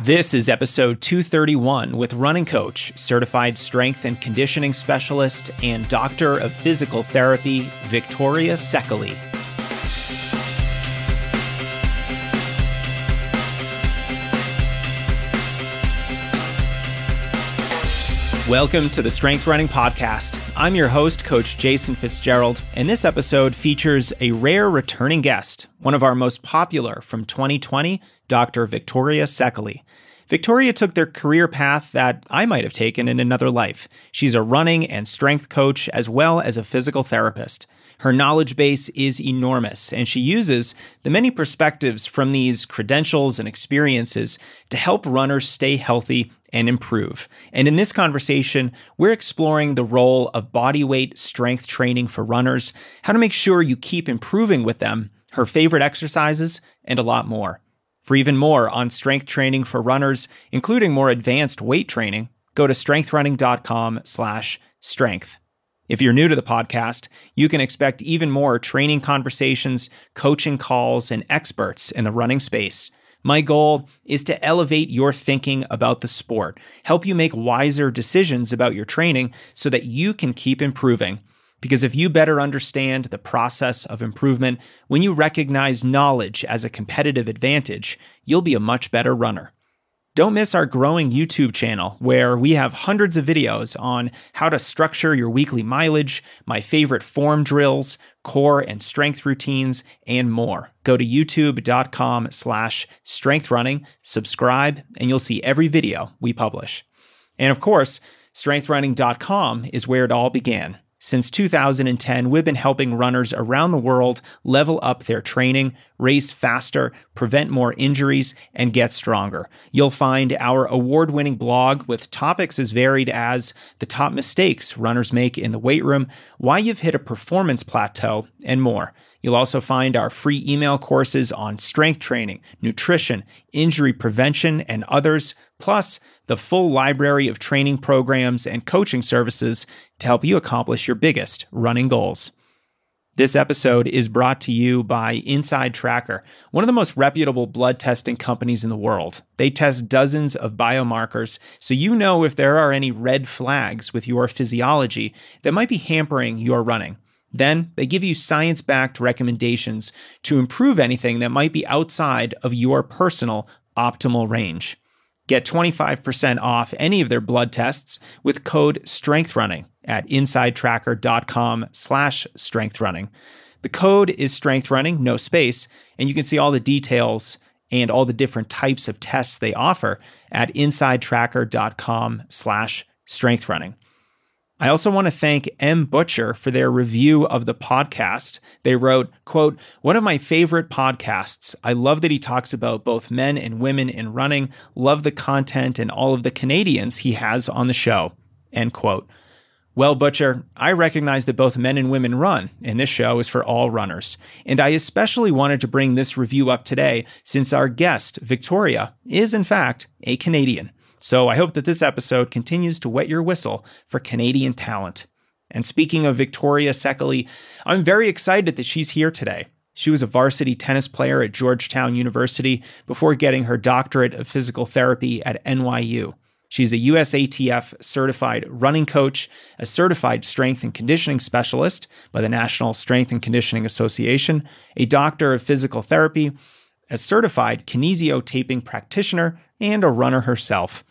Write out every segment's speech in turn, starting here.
This is episode 231 with running coach, certified strength and conditioning specialist, and doctor of physical therapy, Victoria Sekely. Welcome to the Strength Running Podcast. I'm your host, Coach Jason Fitzgerald, and this episode features a rare returning guest, one of our most popular from 2020, Dr. Victoria Sekely. Victoria took their career path that I might have taken in another life. She's a running and strength coach as well as a physical therapist. Her knowledge base is enormous, and she uses the many perspectives from these credentials and experiences to help runners stay healthy and improve. And in this conversation, we're exploring the role of body weight strength training for runners, how to make sure you keep improving with them, her favorite exercises, and a lot more. For even more on strength training for runners, including more advanced weight training, go to strengthrunning.com/strength. If you're new to the podcast, you can expect even more training conversations, coaching calls, and experts in the running space. My goal is to elevate your thinking about the sport, help you make wiser decisions about your training so that you can keep improving. Because if you better understand the process of improvement, when you recognize knowledge as a competitive advantage, you'll be a much better runner. Don't miss our growing YouTube channel, where we have hundreds of videos on how to structure your weekly mileage, my favorite form drills, core and strength routines, and more. Go to youtube.com slash strengthrunning, subscribe, and you'll see every video we publish. And of course, strengthrunning.com is where it all began. Since 2010, we've been helping runners around the world level up their training, race faster, prevent more injuries, and get stronger. You'll find our award winning blog with topics as varied as the top mistakes runners make in the weight room, why you've hit a performance plateau, and more. You'll also find our free email courses on strength training, nutrition, injury prevention, and others, plus the full library of training programs and coaching services to help you accomplish your biggest running goals. This episode is brought to you by InsideTracker, one of the most reputable blood testing companies in the world. They test dozens of biomarkers, so you know if there are any red flags with your physiology that might be hampering your running. Then they give you science backed recommendations to improve anything that might be outside of your personal optimal range. Get 25% off any of their blood tests with code STRENGTHRUNNING at insidetracker.com slash strengthrunning. The code is strengthrunning, no space, and you can see all the details and all the different types of tests they offer at insidetracker.com slash strengthrunning. I also want to thank M Butcher for their review of the podcast. They wrote, quote, one of my favorite podcasts. I love that he talks about both men and women in running. Love the content and all of the Canadians he has on the show. End quote. Well, Butcher, I recognize that both men and women run, and this show is for all runners. And I especially wanted to bring this review up today since our guest, Victoria, is in fact a Canadian. So I hope that this episode continues to wet your whistle for Canadian talent. And speaking of Victoria Sekely, I'm very excited that she's here today. She was a varsity tennis player at Georgetown University before getting her doctorate of physical therapy at NYU. She's a USATF certified running coach, a certified strength and conditioning specialist by the National Strength and Conditioning Association, a doctor of physical therapy, a certified kinesio taping practitioner, and a runner herself.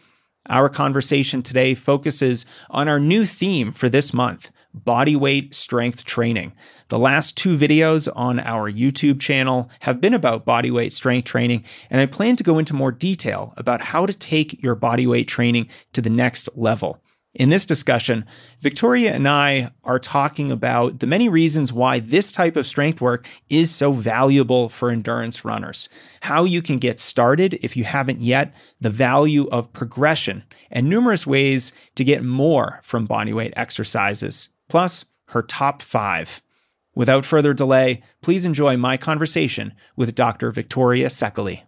Our conversation today focuses on our new theme for this month body weight strength training. The last two videos on our YouTube channel have been about body weight strength training, and I plan to go into more detail about how to take your body weight training to the next level. In this discussion, Victoria and I are talking about the many reasons why this type of strength work is so valuable for endurance runners, how you can get started if you haven't yet, the value of progression, and numerous ways to get more from bodyweight exercises, plus her top five. Without further delay, please enjoy my conversation with Dr. Victoria Sekely.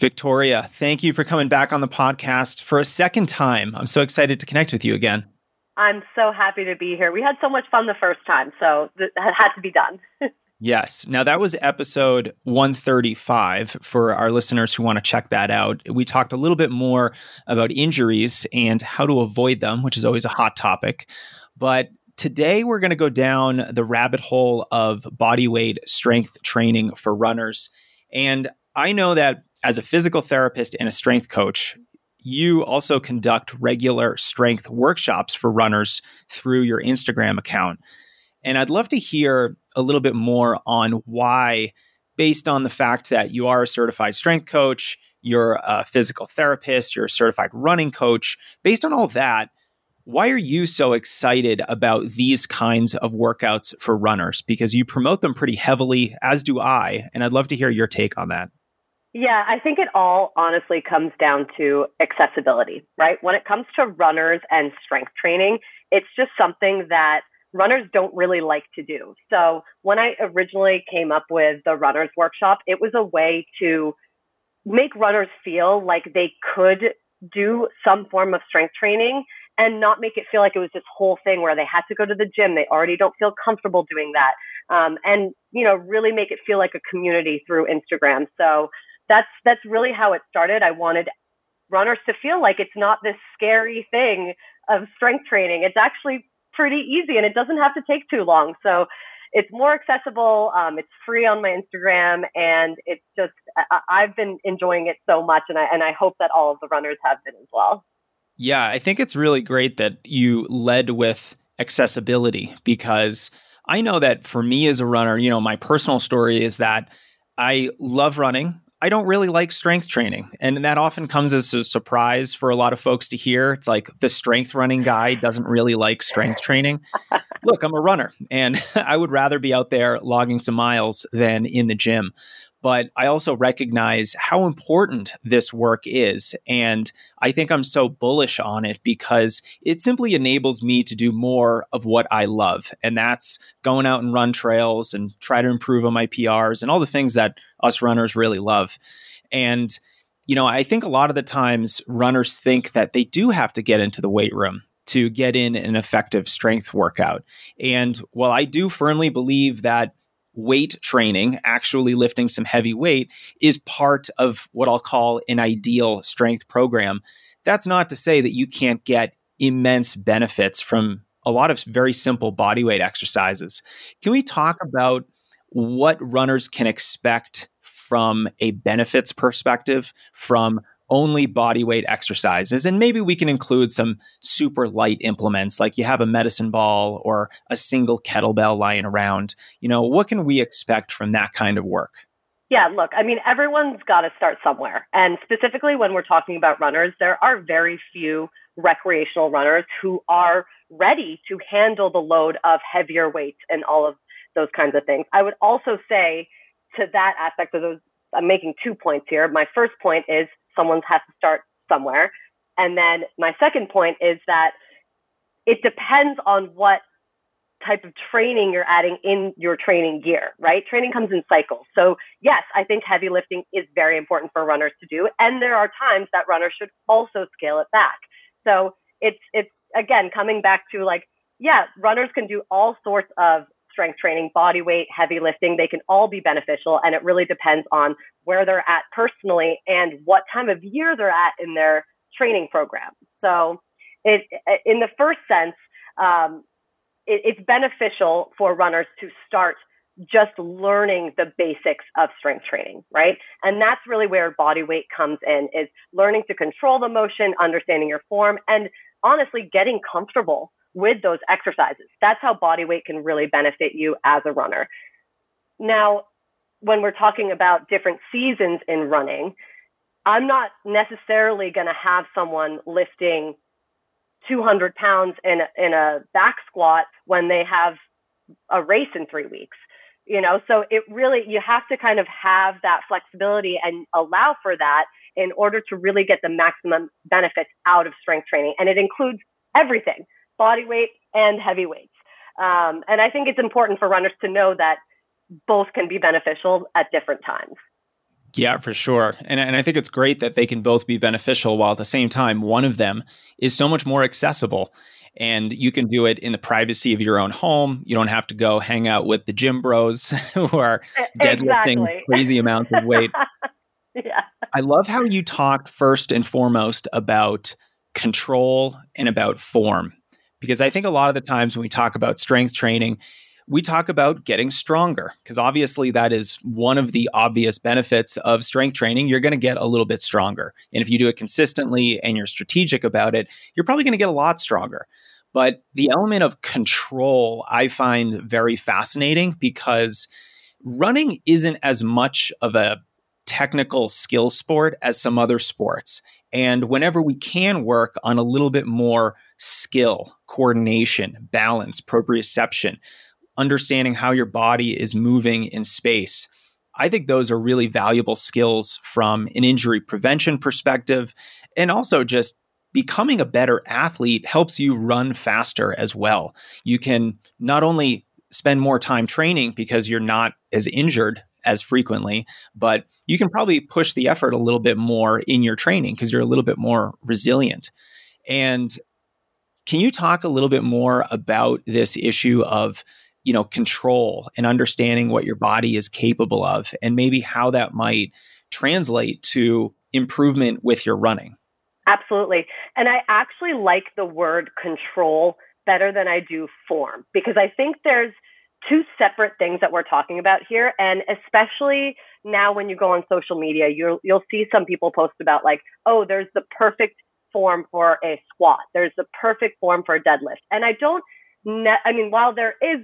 Victoria, thank you for coming back on the podcast for a second time. I'm so excited to connect with you again. I'm so happy to be here. We had so much fun the first time, so it had to be done. Yes. Now, that was episode 135 for our listeners who want to check that out. We talked a little bit more about injuries and how to avoid them, which is always a hot topic. But today, we're going to go down the rabbit hole of body weight strength training for runners. And I know that as a physical therapist and a strength coach, you also conduct regular strength workshops for runners through your Instagram account. And I'd love to hear a little bit more on why, based on the fact that you are a certified strength coach, you're a physical therapist, you're a certified running coach, based on all that, why are you so excited about these kinds of workouts for runners? Because you promote them pretty heavily, as do I. And I'd love to hear your take on that. Yeah, I think it all honestly comes down to accessibility, right? When it comes to runners and strength training, it's just something that runners don't really like to do. So when I originally came up with the runners workshop, it was a way to make runners feel like they could do some form of strength training and not make it feel like it was this whole thing where they had to go to the gym. They already don't feel comfortable doing that. Um, and, you know, really make it feel like a community through Instagram. So that's, that's really how it started. I wanted runners to feel like it's not this scary thing of strength training. It's actually pretty easy and it doesn't have to take too long. So it's more accessible. Um, it's free on my Instagram and it's just, I, have been enjoying it so much and I, and I hope that all of the runners have been as well. Yeah, I think it's really great that you led with accessibility because I know that for me as a runner, you know, my personal story is that I love running. I don't really like strength training. And that often comes as a surprise for a lot of folks to hear. It's like the strength running guy doesn't really like strength training. Look, I'm a runner and I would rather be out there logging some miles than in the gym but I also recognize how important this work is. And I think I'm so bullish on it because it simply enables me to do more of what I love. And that's going out and run trails and try to improve on my PRs and all the things that us runners really love. And, you know, I think a lot of the times runners think that they do have to get into the weight room to get in an effective strength workout. And while I do firmly believe that weight training, actually lifting some heavy weight, is part of what I'll call an ideal strength program. That's not to say that you can't get immense benefits from a lot of very simple body weight exercises. Can we talk about what runners can expect from a benefits perspective from only body weight exercises. And maybe we can include some super light implements like you have a medicine ball or a single kettlebell lying around. You know, what can we expect from that kind of work? Yeah, look, I mean, everyone's got to start somewhere. And specifically when we're talking about runners, there are very few recreational runners who are ready to handle the load of heavier weights and all of those kinds of things. I would also say to that aspect of those, I'm making two points here. My first point is someone has to start somewhere. And then my second point is that it depends on what type of training you're adding in your training gear, right? Training comes in cycles. So yes, I think heavy lifting is very important for runners to do. And there are times that runners should also scale it back. So it's, it's again, coming back to like, yeah, runners can do all sorts of strength training, body weight, heavy lifting, they can all be beneficial. And it really depends on where they're at personally and what time of year they're at in their training program. So it, in the first sense, um, it, it's beneficial for runners to start just learning the basics of strength training, right? And that's really where body weight comes in is learning to control the motion, understanding your form, and honestly getting comfortable with those exercises. That's how body weight can really benefit you as a runner. Now, when we're talking about different seasons in running, I'm not necessarily going to have someone lifting 200 pounds in a, in a back squat when they have a race in three weeks. You know, so it really, you have to kind of have that flexibility and allow for that in order to really get the maximum benefits out of strength training. And it includes everything body weight and heavy weights. Um, and I think it's important for runners to know that both can be beneficial at different times. Yeah, for sure. And, and I think it's great that they can both be beneficial while at the same time, one of them is so much more accessible. and you can do it in the privacy of your own home. You don't have to go hang out with the gym bros who are deadlifting exactly. crazy amounts of weight. yeah. I love how you talked first and foremost about control and about form because I think a lot of the times when we talk about strength training, we talk about getting stronger because obviously that is one of the obvious benefits of strength training. You're going to get a little bit stronger. And if you do it consistently and you're strategic about it, you're probably going to get a lot stronger. But the element of control I find very fascinating because running isn't as much of a technical skill sport as some other sports. And whenever we can work on a little bit more skill, coordination, balance, proprioception, understanding how your body is moving in space. I think those are really valuable skills from an injury prevention perspective. And also, just becoming a better athlete helps you run faster as well. You can not only spend more time training because you're not as injured as frequently, but you can probably push the effort a little bit more in your training because you're a little bit more resilient. And can you talk a little bit more about this issue of you know control and understanding what your body is capable of and maybe how that might translate to improvement with your running. Absolutely. And i actually like the word control better than i do form because i think there's two separate things that we're talking about here. And especially now when you go on social media you'll you'll see some people post about like oh there's the perfect form for a squat. There's the perfect form for a deadlift. And i don't ne- i mean while there is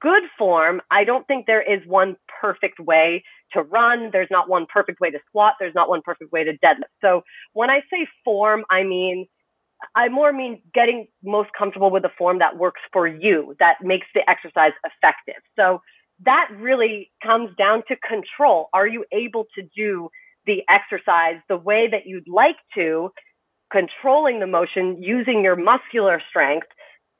good form, I don't think there is one perfect way to run. There's not one perfect way to squat. There's not one perfect way to deadlift. So when I say form, I mean, I more mean getting most comfortable with the form that works for you, that makes the exercise effective. So that really comes down to control. Are you able to do the exercise the way that you'd like to, controlling the motion using your muscular strength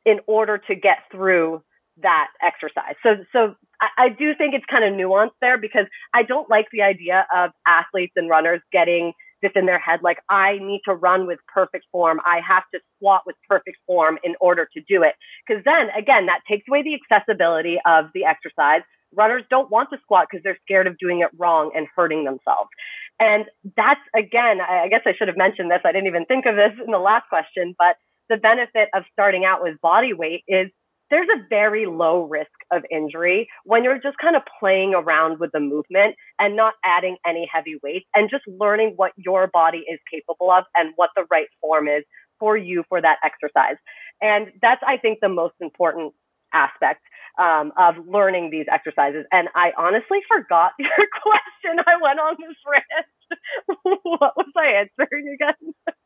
in order to get through that exercise. So, so I, I do think it's kind of nuanced there because I don't like the idea of athletes and runners getting this in their head like I need to run with perfect form. I have to squat with perfect form in order to do it. Because then again, that takes away the accessibility of the exercise. Runners don't want to squat because they're scared of doing it wrong and hurting themselves. And that's again, I guess I should have mentioned this. I didn't even think of this in the last question, but the benefit of starting out with body weight is there's a very low risk of injury when you're just kind of playing around with the movement and not adding any heavy weights and just learning what your body is capable of and what the right form is for you for that exercise. And that's, I think, the most important aspect um, of learning these exercises. And I honestly forgot your question. I went on this rant. what was I answering again?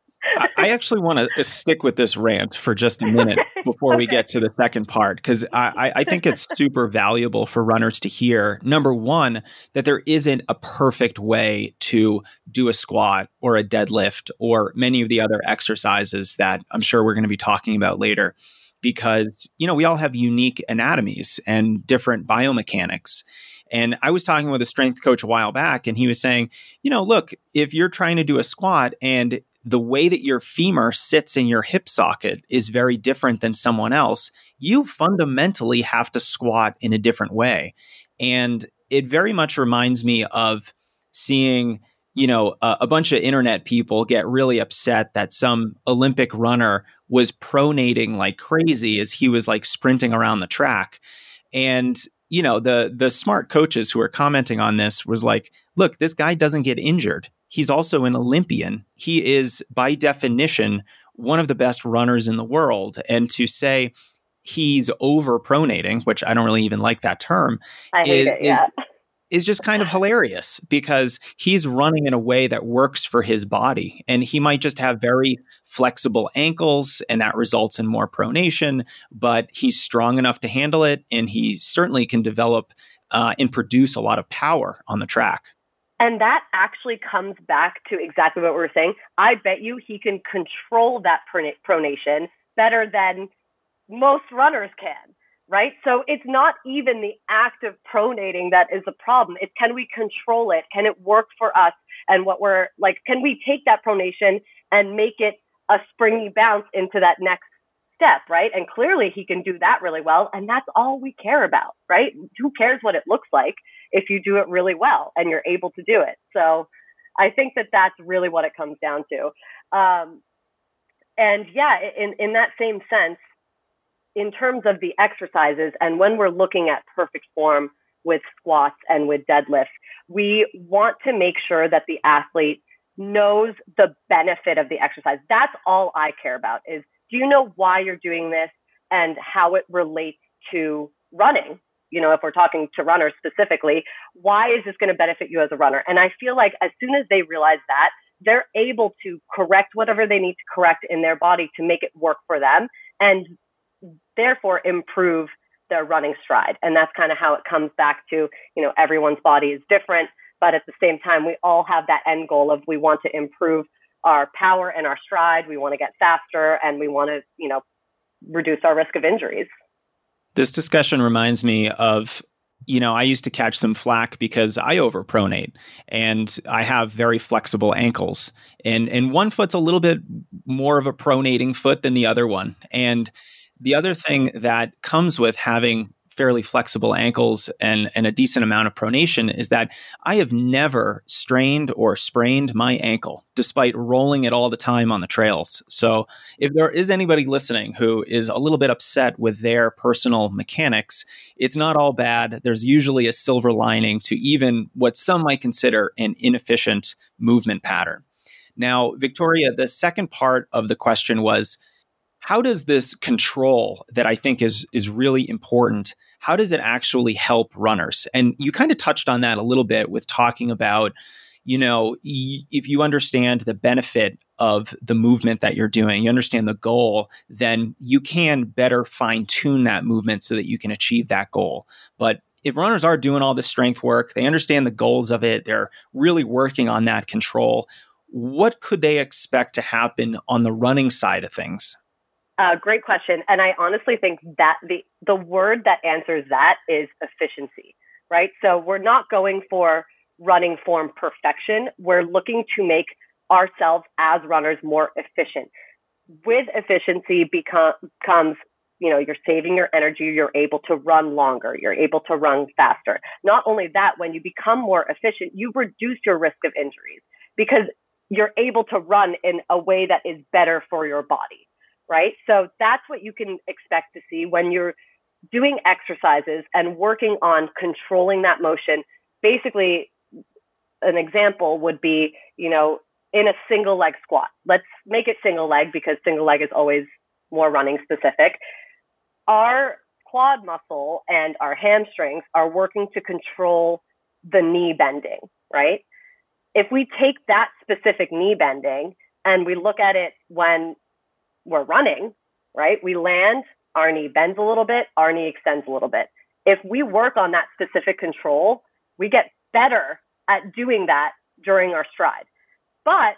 I actually want to uh, stick with this rant for just a minute before we get to the second part because I, I, think it's super valuable for runners to hear. Number one, that there isn't a perfect way to do a squat or a deadlift or many of the other exercises that I'm sure we're going to be talking about later because, you know, we all have unique anatomies and different biomechanics. And I was talking with a strength coach a while back, and he was saying, you know, look, if you're trying to do a squat and the way that your femur sits in your hip socket is very different than someone else, you fundamentally have to squat in a different way. And it very much reminds me of seeing, you know, a, a bunch of internet people get really upset that some Olympic runner was pronating like crazy as he was like sprinting around the track. And you know the the smart coaches who are commenting on this was like look this guy doesn't get injured he's also an Olympian. He is, by definition, one of the best runners in the world. And to say he's over pronating, which I don't really even like that term, is, it, yeah. is, is just kind of hilarious because he's running in a way that works for his body. And he might just have very flexible ankles, and that results in more pronation, but he's strong enough to handle it. And he certainly can develop uh, and produce a lot of power on the track. And that actually comes back to exactly what we are saying. I bet you he can control that pronation better than most runners can, right? So it's not even the act of pronating that is the problem. It's can we control it? Can it work for us? And what we're like, can we take that pronation and make it a springy bounce into that next step, right? And clearly he can do that really well. And that's all we care about, right? Who cares what it looks like if you do it really well and you're able to do it? So I think that that's really what it comes down to. Um, and yeah, in, in that same sense, in terms of the exercises and when we're looking at perfect form with squats and with deadlifts, we want to make sure that the athlete knows the benefit of the exercise. That's all I care about is do you know why you're doing this and how it relates to running? You know, if we're talking to runners specifically, why is this going to benefit you as a runner? And I feel like as soon as they realize that, they're able to correct whatever they need to correct in their body to make it work for them and therefore improve their running stride. And that's kind of how it comes back to, you know, everyone's body is different, but at the same time, we all have that end goal of we want to improve our power and our stride. We want to get faster and we want to, you know, reduce our risk of injuries. This discussion reminds me of you know, I used to catch some flack because I overpronate and I have very flexible ankles. And and one foot's a little bit more of a pronating foot than the other one. And the other thing that comes with having fairly flexible ankles and, and a decent amount of pronation is that I have never strained or sprained my ankle despite rolling it all the time on the trails. So if there is anybody listening who is a little bit upset with their personal mechanics, it's not all bad. There's usually a silver lining to even what some might consider an inefficient movement pattern. Now, Victoria, the second part of the question was how does this control that I think is is really important? How does it actually help runners? And you kind of touched on that a little bit with talking about, you know, y- if you understand the benefit of the movement that you're doing, you understand the goal, then you can better fine tune that movement so that you can achieve that goal. But if runners are doing all this strength work, they understand the goals of it, they're really working on that control. What could they expect to happen on the running side of things? Uh, great question. And I honestly think that the, the word that answers that is efficiency, right? So we're not going for running form perfection. We're looking to make ourselves as runners more efficient. With efficiency become, comes, you know, you're saving your energy, you're able to run longer, you're able to run faster. Not only that, when you become more efficient, you reduce your risk of injuries because you're able to run in a way that is better for your body right? So that's what you can expect to see when you're doing exercises and working on controlling that motion. Basically, an example would be, you know, in a single leg squat. Let's make it single leg because single leg is always more running specific. Our quad muscle and our hamstrings are working to control the knee bending, right? If we take that specific knee bending and we look at it when we're running, right? We land, our knee bends a little bit, our knee extends a little bit. If we work on that specific control, we get better at doing that during our stride. But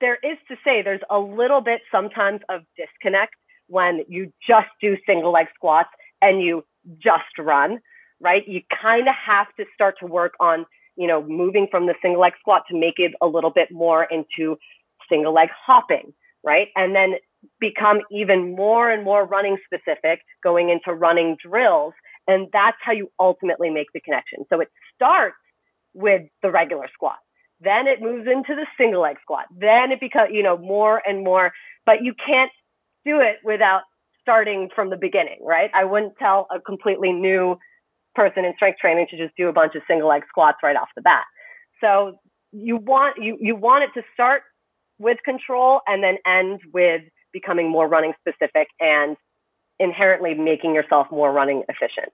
there is to say there's a little bit sometimes of disconnect when you just do single leg squats and you just run, right? You kind of have to start to work on, you know, moving from the single leg squat to make it a little bit more into single leg hopping, right? And then become even more and more running specific, going into running drills. And that's how you ultimately make the connection. So it starts with the regular squat. Then it moves into the single leg squat. Then it becomes, you know, more and more, but you can't do it without starting from the beginning, right? I wouldn't tell a completely new person in strength training to just do a bunch of single leg squats right off the bat. So you want, you, you want it to start with control and then end with becoming more running specific and inherently making yourself more running efficient.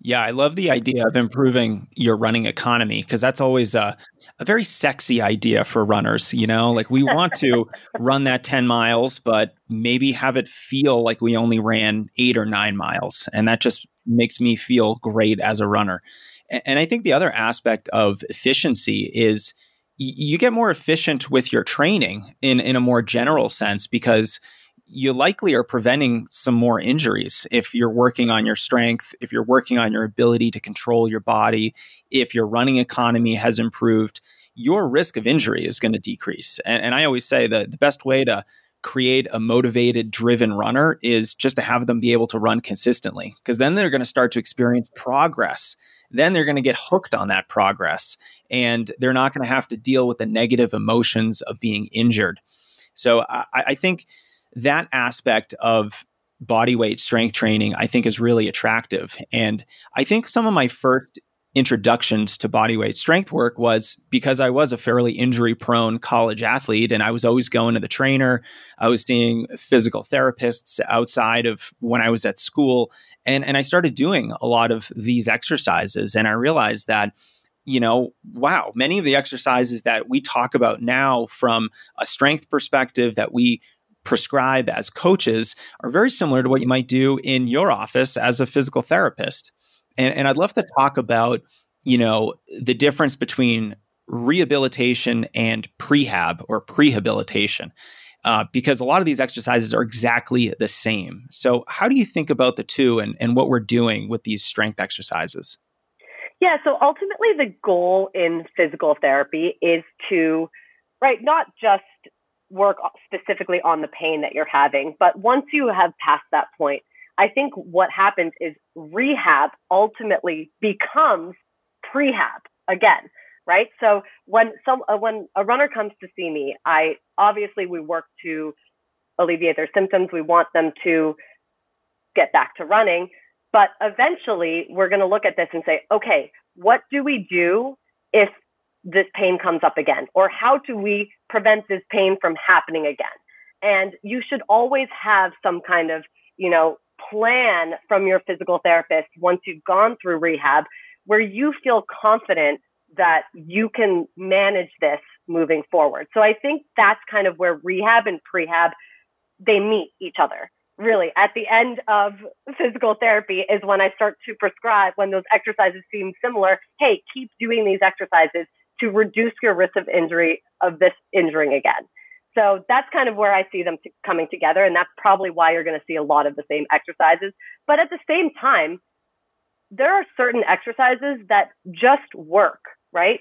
Yeah, I love the idea of improving your running economy because that's always a, a very sexy idea for runners. You know, like we want to run that 10 miles, but maybe have it feel like we only ran eight or nine miles. And that just makes me feel great as a runner. And, and I think the other aspect of efficiency is you get more efficient with your training in in a more general sense because you likely are preventing some more injuries if you're working on your strength, if you're working on your ability to control your body, if your running economy has improved, your risk of injury is going to decrease. And, and I always say that the best way to create a motivated, driven runner is just to have them be able to run consistently because then they're going to start to experience progress. Then they're going to get hooked on that progress and they're not going to have to deal with the negative emotions of being injured. So I, I think that aspect of body weight strength training, I think is really attractive. And I think some of my first introductions to bodyweight strength work was because I was a fairly injury prone college athlete and I was always going to the trainer. I was seeing physical therapists outside of when I was at school. And, and I started doing a lot of these exercises. And I realized that, you know, wow, many of the exercises that we talk about now from a strength perspective that we prescribe as coaches are very similar to what you might do in your office as a physical therapist. And, and I'd love to talk about, you know, the difference between rehabilitation and prehab or prehabilitation. Uh, because a lot of these exercises are exactly the same. So, how do you think about the two and, and what we're doing with these strength exercises? Yeah, so ultimately, the goal in physical therapy is to, right, not just work specifically on the pain that you're having, but once you have passed that point, I think what happens is rehab ultimately becomes prehab again, right? So when some uh, when a runner comes to see me, I obviously we work to alleviate their symptoms. We want them to get back to running, but eventually we're going to look at this and say, okay, what do we do if this pain comes up again? Or how do we prevent this pain from happening again? And you should always have some kind of, you know, plan from your physical therapist once you've gone through rehab where you feel confident that you can manage this moving forward. So I think that's kind of where rehab and prehab they meet each other. Really, at the end of physical therapy is when I start to prescribe when those exercises seem similar. Hey, keep doing these exercises to reduce your risk of injury of this injuring again. So that's kind of where I see them t- coming together. And that's probably why you're going to see a lot of the same exercises. But at the same time, there are certain exercises that just work, right?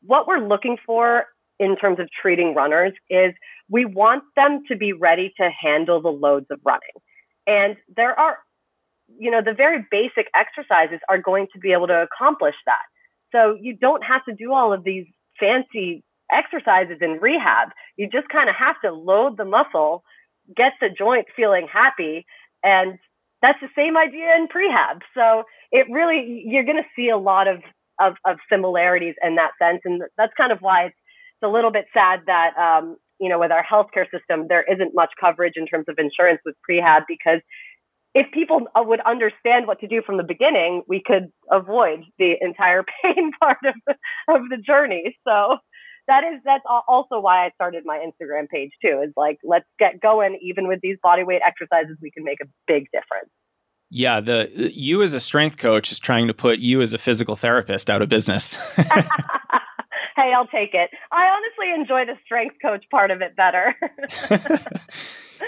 What we're looking for in terms of treating runners is we want them to be ready to handle the loads of running. And there are, you know, the very basic exercises are going to be able to accomplish that. So you don't have to do all of these fancy exercises in rehab. You just kind of have to load the muscle, get the joint feeling happy. And that's the same idea in prehab. So it really, you're going to see a lot of, of, of, similarities in that sense. And that's kind of why it's, it's a little bit sad that, um, you know, with our healthcare system, there isn't much coverage in terms of insurance with prehab because if people uh, would understand what to do from the beginning, we could avoid the entire pain part of the, of the journey. So that is that's also why I started my Instagram page too. Is like let's get going. Even with these body weight exercises, we can make a big difference. Yeah, the you as a strength coach is trying to put you as a physical therapist out of business. hey, I'll take it. I honestly enjoy the strength coach part of it better.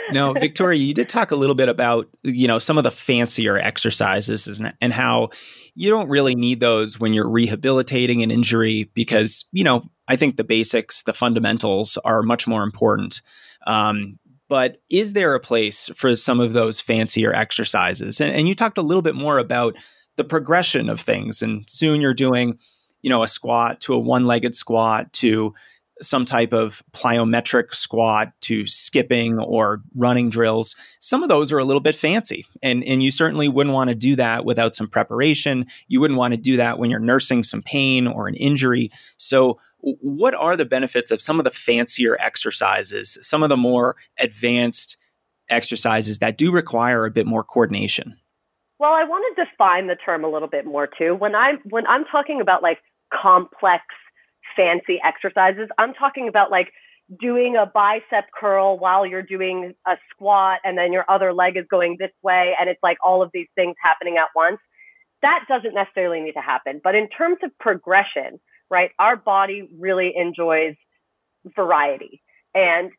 no, Victoria, you did talk a little bit about you know some of the fancier exercises and how you don't really need those when you're rehabilitating an injury because you know I think the basics, the fundamentals are much more important. Um, but is there a place for some of those fancier exercises? And, and you talked a little bit more about the progression of things, and soon you're doing, you know, a squat to a one-legged squat to some type of plyometric squat to skipping or running drills, some of those are a little bit fancy. And, and you certainly wouldn't want to do that without some preparation. You wouldn't want to do that when you're nursing some pain or an injury. So, what are the benefits of some of the fancier exercises, some of the more advanced exercises that do require a bit more coordination? Well, I want to define the term a little bit more too. When I'm when I'm talking about like complex fancy exercises. I'm talking about like doing a bicep curl while you're doing a squat and then your other leg is going this way and it's like all of these things happening at once. That doesn't necessarily need to happen. But in terms of progression, right, our body really enjoys variety. And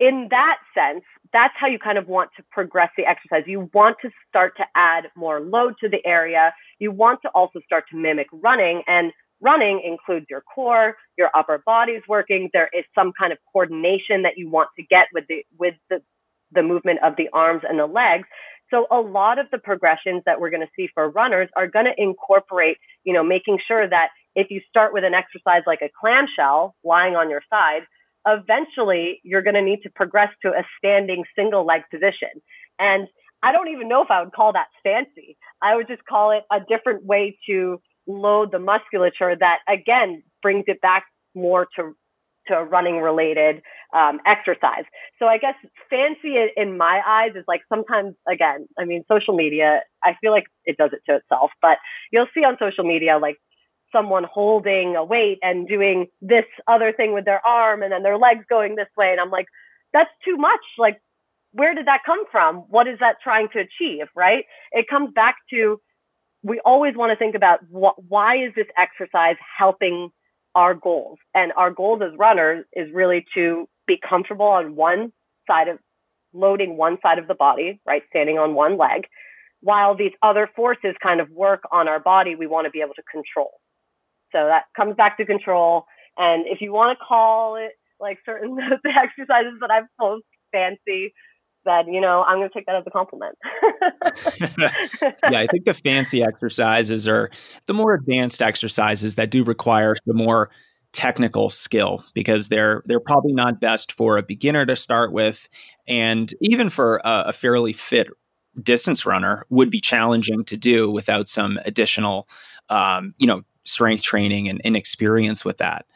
in that sense, that's how you kind of want to progress the exercise. You want to start to add more load to the area. You want to also start to mimic running. And running includes your core, your upper body's working. There is some kind of coordination that you want to get with the with the the movement of the arms and the legs. So a lot of the progressions that we're going to see for runners are going to incorporate, you know, making sure that if you start with an exercise like a clamshell lying on your side, eventually you're going to need to progress to a standing single leg position. And I don't even know if I would call that fancy. I would just call it a different way to load the musculature that again brings it back more to to running related um, exercise. So I guess fancy in my eyes is like sometimes again, I mean, social media, I feel like it does it to itself, but you'll see on social media like someone holding a weight and doing this other thing with their arm and then their legs going this way. And I'm like, that's too much. Like, where did that come from? What is that trying to achieve? Right. It comes back to we always want to think about why is this exercise helping our goals? And our goals as runners is really to be comfortable on one side of loading one side of the body, right? Standing on one leg, while these other forces kind of work on our body, we want to be able to control. So that comes back to control. And if you want to call it like certain exercises that I've posed fancy, then you know I'm going to take that as a compliment. yeah, I think the fancy exercises are the more advanced exercises that do require the more technical skill because they're they're probably not best for a beginner to start with, and even for a, a fairly fit distance runner would be challenging to do without some additional, um, you know, strength training and, and experience with that.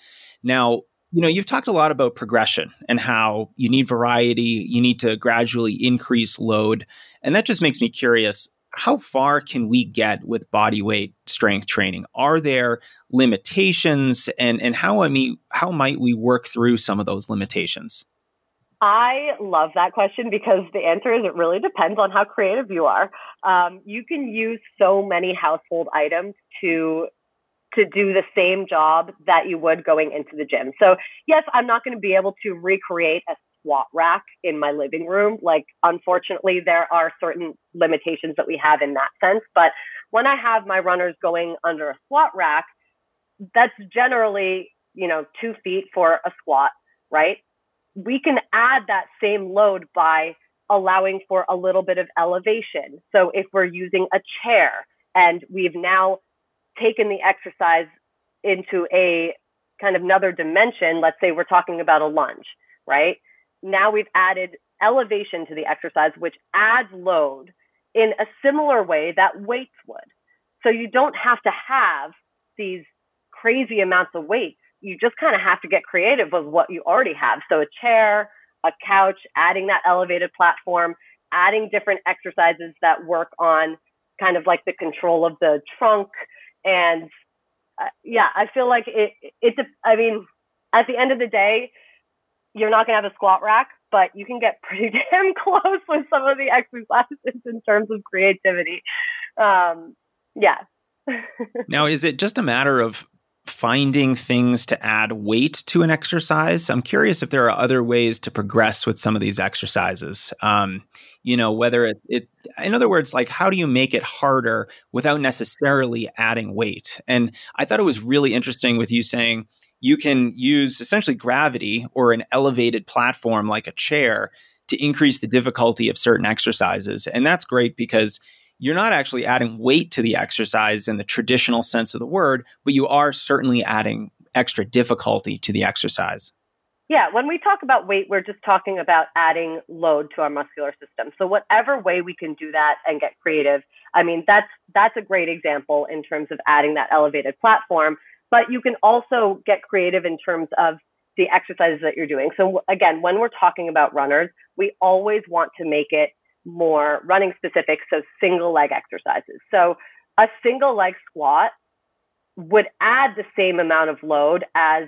Now, you know, you've talked a lot about progression and how you need variety, you need to gradually increase load. And that just makes me curious how far can we get with body weight strength training? Are there limitations and, and how I mean how might we work through some of those limitations? I love that question because the answer is it really depends on how creative you are. Um, you can use so many household items to to do the same job that you would going into the gym. So yes, I'm not going to be able to recreate a squat rack in my living room. Like, unfortunately, there are certain limitations that we have in that sense. But when I have my runners going under a squat rack, that's generally, you know, two feet for a squat, right? We can add that same load by allowing for a little bit of elevation. So if we're using a chair and we've now taken the exercise into a kind of another dimension, let's say we're talking about a lunge, right? Now we've added elevation to the exercise, which adds load in a similar way that weights would. So you don't have to have these crazy amounts of weights. You just kind of have to get creative with what you already have. So a chair, a couch, adding that elevated platform, adding different exercises that work on kind of like the control of the trunk, and uh, yeah, I feel like it, it's, I mean, at the end of the day, you're not to have a squat rack, but you can get pretty damn close with some of the exercises in terms of creativity. Um, yeah. now, is it just a matter of finding things to add weight to an exercise. I'm curious if there are other ways to progress with some of these exercises. Um, you know, whether it, it, in other words, like how do you make it harder without necessarily adding weight? And I thought it was really interesting with you saying you can use essentially gravity or an elevated platform like a chair to increase the difficulty of certain exercises. And that's great because you're not actually adding weight to the exercise in the traditional sense of the word, but you are certainly adding extra difficulty to the exercise. Yeah, when we talk about weight, we're just talking about adding load to our muscular system. So whatever way we can do that and get creative, I mean that's that's a great example in terms of adding that elevated platform, but you can also get creative in terms of the exercises that you're doing. So again, when we're talking about runners, we always want to make it more running specific, so single leg exercises. So a single leg squat would add the same amount of load as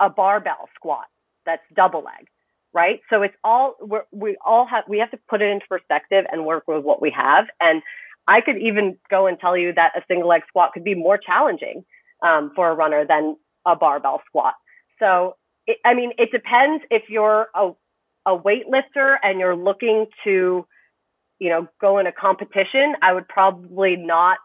a barbell squat that's double leg, right? So it's all we're, we all have we have to put it into perspective and work with what we have. And I could even go and tell you that a single leg squat could be more challenging um, for a runner than a barbell squat. So it, I mean, it depends if you're a a weightlifter and you're looking to, you know, go in a competition, I would probably not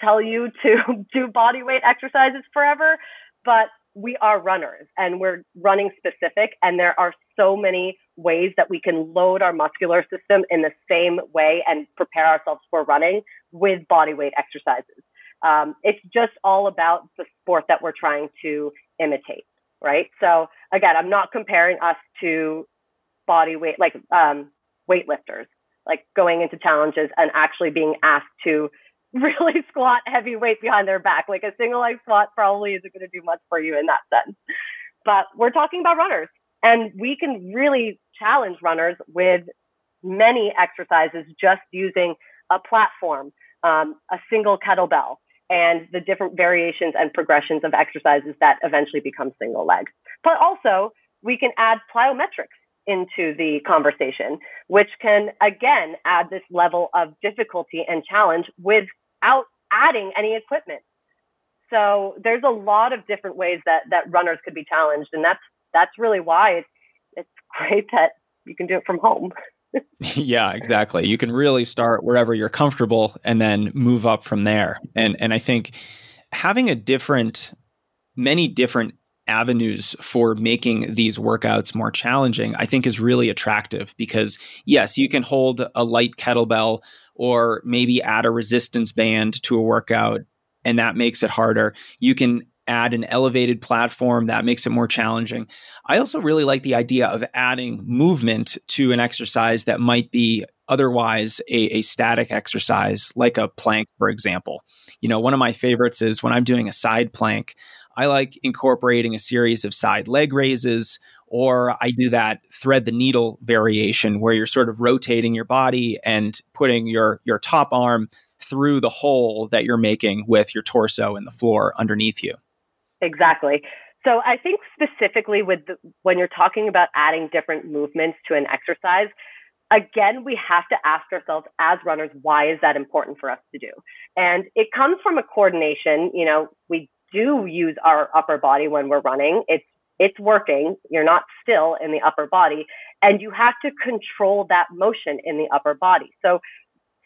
tell you to do body weight exercises forever, but we are runners and we're running specific and there are so many ways that we can load our muscular system in the same way and prepare ourselves for running with body weight exercises. Um, it's just all about the sport that we're trying to imitate, right? So again, I'm not comparing us to body weight, like um, weightlifters, like going into challenges and actually being asked to really squat heavy weight behind their back. Like a single leg squat probably isn't going to do much for you in that sense. But we're talking about runners and we can really challenge runners with many exercises just using a platform, um, a single kettlebell, and the different variations and progressions of exercises that eventually become single leg. But also, we can add plyometrics into the conversation, which can again add this level of difficulty and challenge without adding any equipment. So there's a lot of different ways that that runners could be challenged, and that's that's really why it's it's great that you can do it from home. yeah, exactly. You can really start wherever you're comfortable and then move up from there. And and I think having a different many different avenues for making these workouts more challenging, I think is really attractive because, yes, you can hold a light kettlebell or maybe add a resistance band to a workout, and that makes it harder. You can add an elevated platform that makes it more challenging. I also really like the idea of adding movement to an exercise that might be otherwise a, a, static exercise, like a plank, for example. You know, one of my favorites is when I'm doing a side plank, I like incorporating a series of side leg raises, or I do that thread the needle variation where you're sort of rotating your body and putting your your top arm through the hole that you're making with your torso in the floor underneath you. Exactly. So I think specifically with the, when you're talking about adding different movements to an exercise, again, we have to ask ourselves as runners, why is that important for us to do? And it comes from a coordination. You know, we do use our upper body when we're running. It's it's working. You're not still in the upper body, and you have to control that motion in the upper body. So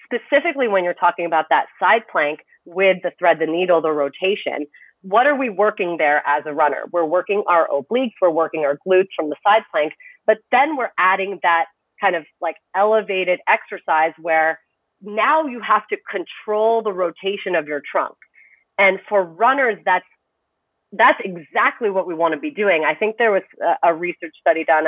specifically when you're talking about that side plank with the thread, the needle, the rotation, what are we working there as a runner? We're working our obliques, we're working our glutes from the side plank, but then we're adding that kind of like elevated exercise where now you have to control the rotation of your trunk. And for runners, that's that's exactly what we want to be doing. I think there was a, a research study done.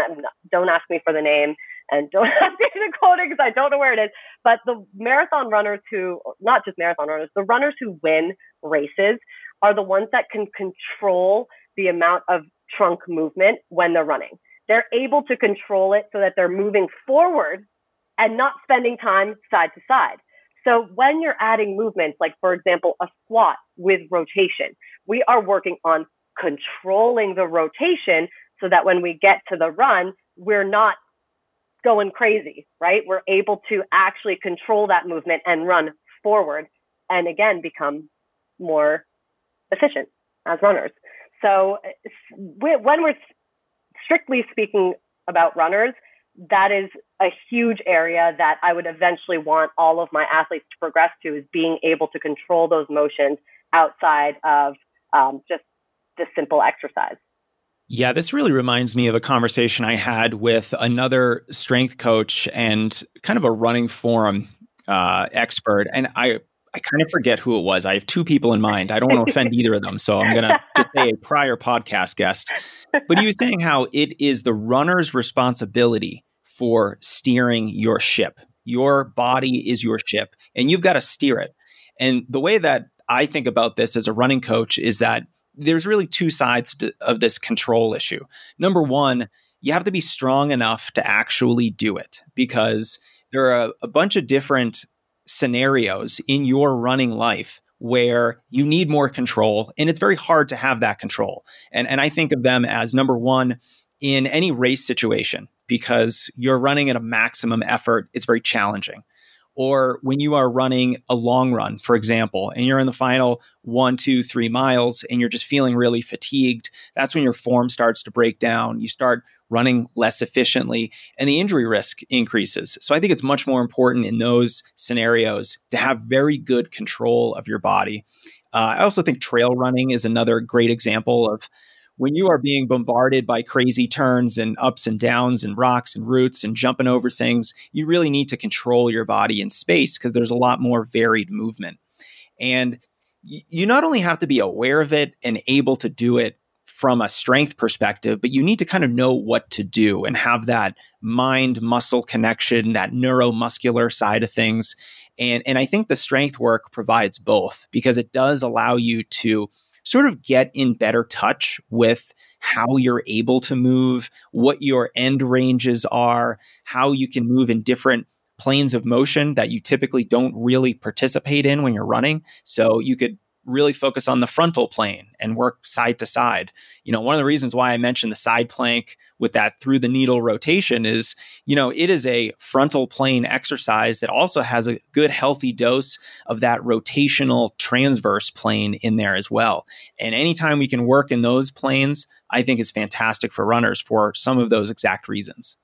Don't ask me for the name and don't ask me to quote it because I don't know where it is. But the marathon runners who, not just marathon runners, the runners who win races are the ones that can control the amount of trunk movement when they're running. They're able to control it so that they're moving forward and not spending time side to side. So when you're adding movements, like for example, a squat with rotation, we are working on controlling the rotation so that when we get to the run, we're not going crazy, right? We're able to actually control that movement and run forward and again become more efficient as runners. So eh, when we're strictly speaking about runners, that is a huge area that I would eventually want all of my athletes to progress to is being able to control those motions outside of um, just the simple exercise. Yeah, this really reminds me of a conversation I had with another strength coach and kind of a running forum uh, expert. And I, I kind of forget who it was. I have two people in mind. I don't want to offend either of them. So I'm going to just say a prior podcast guest. But he was saying how it is the runner's responsibility for steering your ship. Your body is your ship, and you've got to steer it. And the way that I think about this as a running coach is that there's really two sides to, of this control issue. Number one, you have to be strong enough to actually do it because there are a, a bunch of different scenarios in your running life where you need more control and it's very hard to have that control. And and I think of them as number 1 in any race situation because you're running at a maximum effort, it's very challenging. Or when you are running a long run, for example, and you're in the final one, two, three miles and you're just feeling really fatigued, that's when your form starts to break down. You start running less efficiently, and the injury risk increases. So I think it's much more important in those scenarios to have very good control of your body. Uh, I also think trail running is another great example of when you are being bombarded by crazy turns and ups and downs and rocks and roots and jumping over things, you really need to control your body in space because there's a lot more varied movement. And you not only have to be aware of it and able to do it from a strength perspective, but you need to kind of know what to do and have that mind muscle connection, that neuromuscular side of things. And, and I think the strength work provides both because it does allow you to sort of get in better touch with how you're able to move, what your end ranges are, how you can move in different planes of motion that you typically don't really participate in when you're running. So you could really focus on the frontal plane and work side to side. You know, one of the reasons why I mentioned the side plank with that through the needle rotation is, you know, it is a frontal plane exercise that also has a good healthy dose of that rotational transverse plane in there as well. And anytime we can work in those planes, I think is fantastic for runners for some of those exact reasons.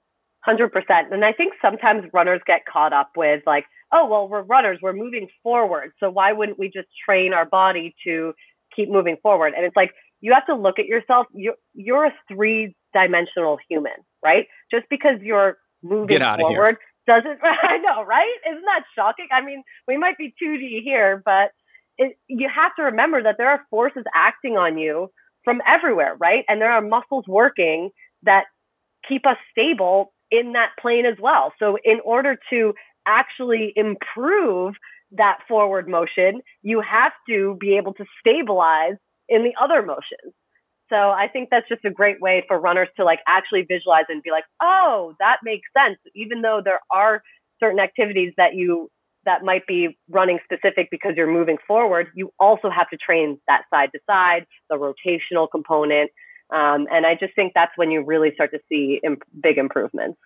100%. And I think sometimes runners get caught up with like, oh, well, we're runners, we're moving forward. So why wouldn't we just train our body to keep moving forward? And it's like, you have to look at yourself. You're, you're a three dimensional human, right? Just because you're moving forward doesn't, I know, right? Isn't that shocking? I mean, we might be 2D here, but it, you have to remember that there are forces acting on you from everywhere, right? And there are muscles working that keep us stable in that plane as well. So in order to actually improve that forward motion, you have to be able to stabilize in the other motions. So I think that's just a great way for runners to like actually visualize and be like, oh, that makes sense. Even though there are certain activities that you that might be running specific because you're moving forward, you also have to train that side to side, the rotational component. Um, and I just think that's when you really start to see imp- big improvements.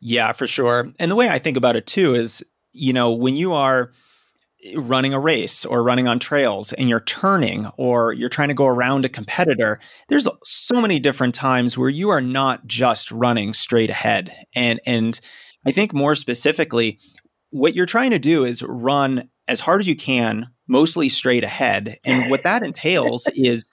Yeah, for sure. And the way I think about it too is, you know, when you are running a race or running on trails and you're turning or you're trying to go around a competitor, there's so many different times where you are not just running straight ahead. And and I think more specifically, what you're trying to do is run as hard as you can, mostly straight ahead. And what that entails is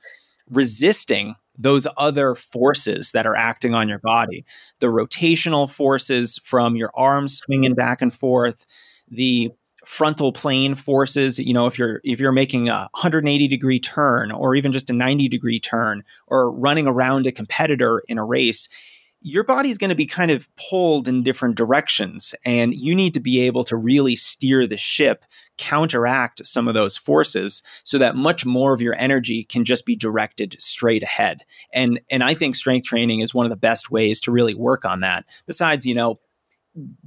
resisting those other forces that are acting on your body. The rotational forces from your arms swinging back and forth the frontal plane forces you know if you're if you're making a 180 degree turn or even just a 90 degree turn or running around a competitor in a race your body is going to be kind of pulled in different directions and you need to be able to really steer the ship counteract some of those forces so that much more of your energy can just be directed straight ahead. And and i think strength training is one of the best ways to really work on that besides you know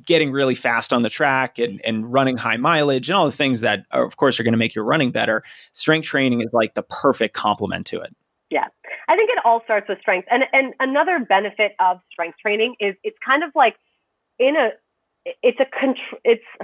getting really fast on the track and, and running high mileage and all the things that are, of course are going to make your running better. Strength training is like the perfect complement to it yeah I think it all starts with strength. And and another benefit of strength training is it's kind of like in a it's a control it's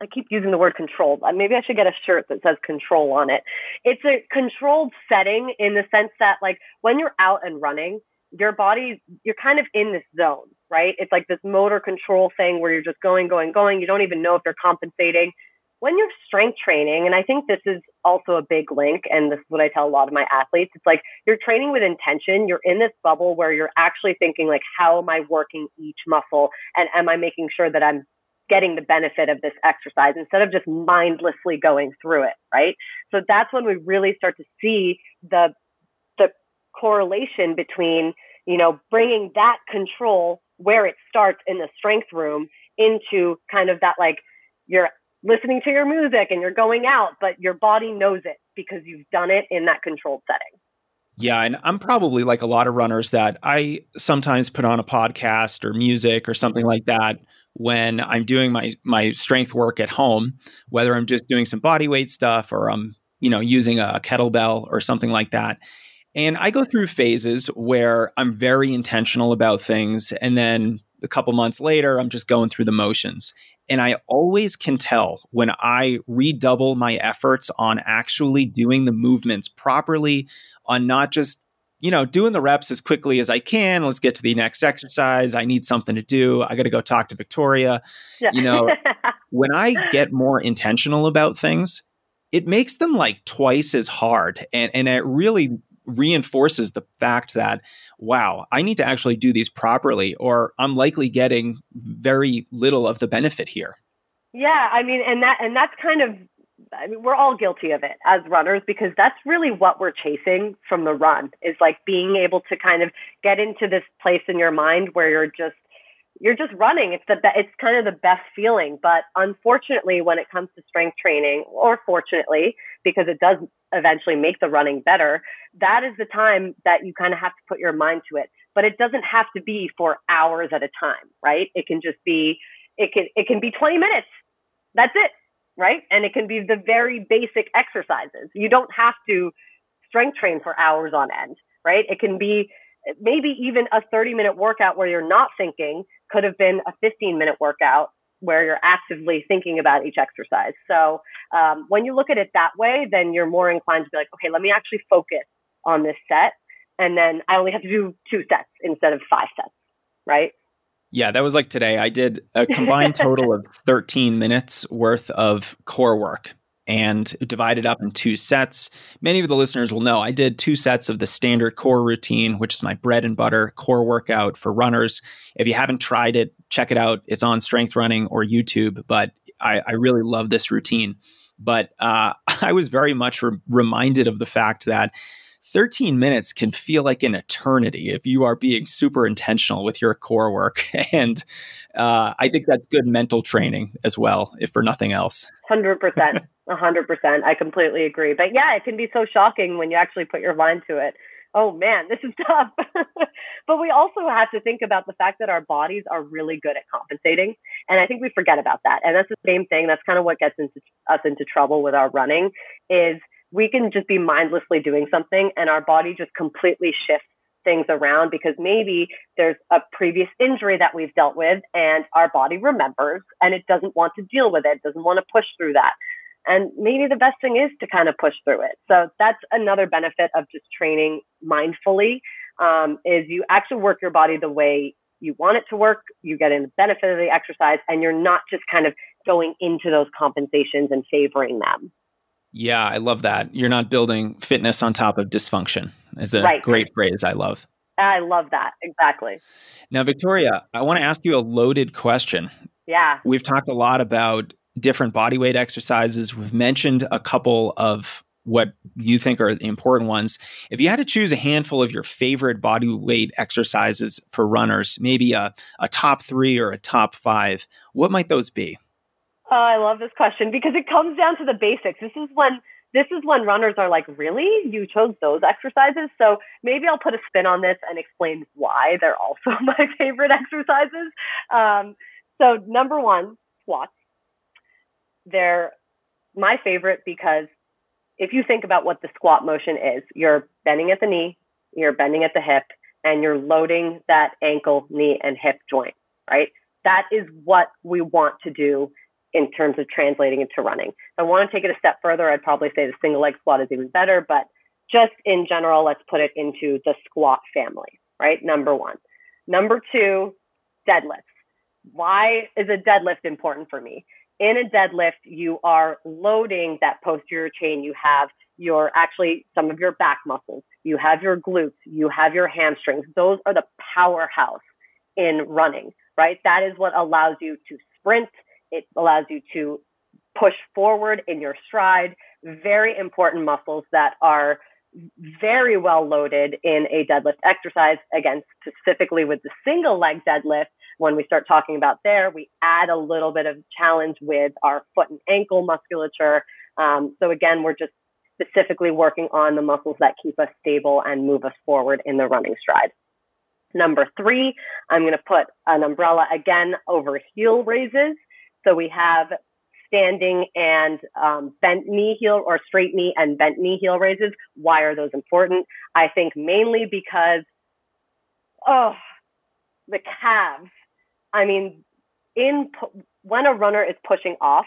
I keep using the word controlled. Maybe I should get a shirt that says control on it. It's a controlled setting in the sense that like when you're out and running, your body you're kind of in this zone, right? It's like this motor control thing where you're just going, going, going. You don't even know if you're compensating when you're strength training, and I think this is also a big link, and this is what I tell a lot of my athletes, it's like you're training with intention. You're in this bubble where you're actually thinking like, how am I working each muscle? And am I making sure that I'm getting the benefit of this exercise instead of just mindlessly going through it, right? So that's when we really start to see the, the correlation between, you know, bringing that control where it starts in the strength room into kind of that like, you're listening to your music and you're going out, but your body knows it because you've done it in that controlled setting. Yeah, and I'm probably like a lot of runners that I sometimes put on a podcast or music or something like that when I'm doing my my strength work at home, whether I'm just doing some body weight stuff or I'm, you know, using a kettlebell or something like that. And I go through phases where I'm very intentional about things and then a couple months later I'm just going through the motions. And I always can tell when I redouble my efforts on actually doing the movements properly, on not just you know, doing the reps as quickly as I can. Let's get to the next exercise. I need something to do. I got to go talk to Victoria. Yeah. You know, when I get more intentional about things, it makes them like twice as hard. And, and it really reinforces the fact that, wow, I need to actually do these properly, or I'm likely getting very little of the benefit here. Yeah, I mean, and that and that's kind of I mean, we're all guilty of it as runners because that's really what we're chasing from the run is like being able to kind of get into this place in your mind where you're just you're just running. It's the be- it's kind of the best feeling. But unfortunately, when it comes to strength training, or fortunately, because it does eventually make the running better, that is the time that you kind of have to put your mind to it. But it doesn't have to be for hours at a time, right? It can just be it can it can be 20 minutes. That's it, right? And it can be the very basic exercises. You don't have to strength train for hours on end, right? It can be maybe even a 30 minute workout where you're not thinking could have been a 15 minute workout where you're actively thinking about each exercise. So um, when you look at it that way, then you're more inclined to be like, okay, let me actually focus on this set. And then I only have to do two sets instead of five sets, right? Yeah, that was like today. I did a combined total of 13 minutes worth of core work and divided up in two sets. Many of the listeners will know I did two sets of the standard core routine, which is my bread and butter core workout for runners. If you haven't tried it, check it out. It's on Strength Running or YouTube, but I, I really love this routine. But uh, I was very much re- reminded of the fact that 13 minutes can feel like an eternity if you are being super intentional with your core work. And uh, I think that's good mental training as well, if for nothing else. 100%. 100%. I completely agree. But yeah, it can be so shocking when you actually put your mind to it. Oh man, this is tough. but we also have to think about the fact that our bodies are really good at compensating. And I think we forget about that. And that's the same thing. That's kind of what gets into, us into trouble with our running is we can just be mindlessly doing something and our body just completely shifts things around because maybe there's a previous injury that we've dealt with and our body remembers and it doesn't want to deal with it, doesn't want to push through that. And maybe the best thing is to kind of push through it. So that's another benefit of just training mindfully um, is you actually work your body the way you want it to work. You get in the benefit of the exercise and you're not just kind of going into those compensations and favoring them. Yeah, I love that. You're not building fitness on top of dysfunction. Is a right. great phrase I love. I love that. Exactly. Now, Victoria, I want to ask you a loaded question. Yeah. We've talked a lot about different body weight exercises. We've mentioned a couple of what you think are the important ones. If you had to choose a handful of your favorite body weight exercises for runners, maybe a, a top three or a top five, what might those be? Oh, I love this question because it comes down to the basics. This is when this is when runners are like, really? You chose those exercises? So maybe I'll put a spin on this and explain why they're also my favorite exercises. Um, so number one, squats. They're my favorite because if you think about what the squat motion is, you're bending at the knee, you're bending at the hip, and you're loading that ankle, knee, and hip joint, right? That is what we want to do in terms of translating into running. If I want to take it a step further, I'd probably say the single leg squat is even better, but just in general, let's put it into the squat family, right? Number one. Number two, deadlifts. Why is a deadlift important for me? In a deadlift, you are loading that posterior chain. You have your actually some of your back muscles. You have your glutes. You have your hamstrings. Those are the powerhouse in running, right? That is what allows you to sprint, it allows you to push forward in your stride. Very important muscles that are very well loaded in a deadlift exercise. Again, specifically with the single leg deadlift, when we start talking about there, we add a little bit of challenge with our foot and ankle musculature. Um, so again, we're just specifically working on the muscles that keep us stable and move us forward in the running stride. Number three, I'm going to put an umbrella again over heel raises. So we have standing and um, bent knee heel or straight knee and bent knee heel raises. Why are those important? I think mainly because, oh, the calves. I mean, in when a runner is pushing off,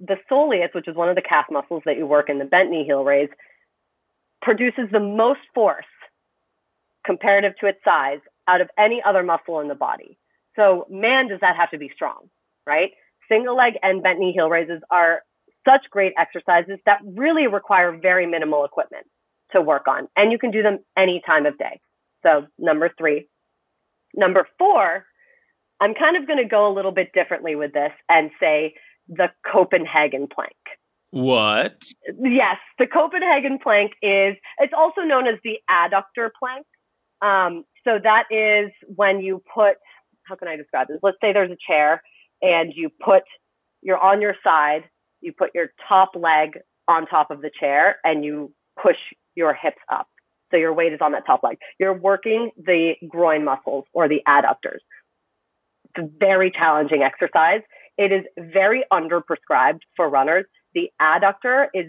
the soleus, which is one of the calf muscles that you work in the bent knee heel raise, produces the most force comparative to its size out of any other muscle in the body. So man, does that have to be strong, right? Single leg and bent knee heel raises are such great exercises that really require very minimal equipment to work on. And you can do them any time of day. So number three. Number four, I'm kind of going to go a little bit differently with this and say the Copenhagen plank. What? Yes, the Copenhagen plank is, it's also known as the adductor plank. Um, so that is when you put, how can I describe this? Let's say there's a chair and you put, you're on your side, you put your top leg on top of the chair and you push your hips up. So your weight is on that top leg. You're working the groin muscles or the adductors. It's a very challenging exercise. It is very underprescribed for runners. The adductor is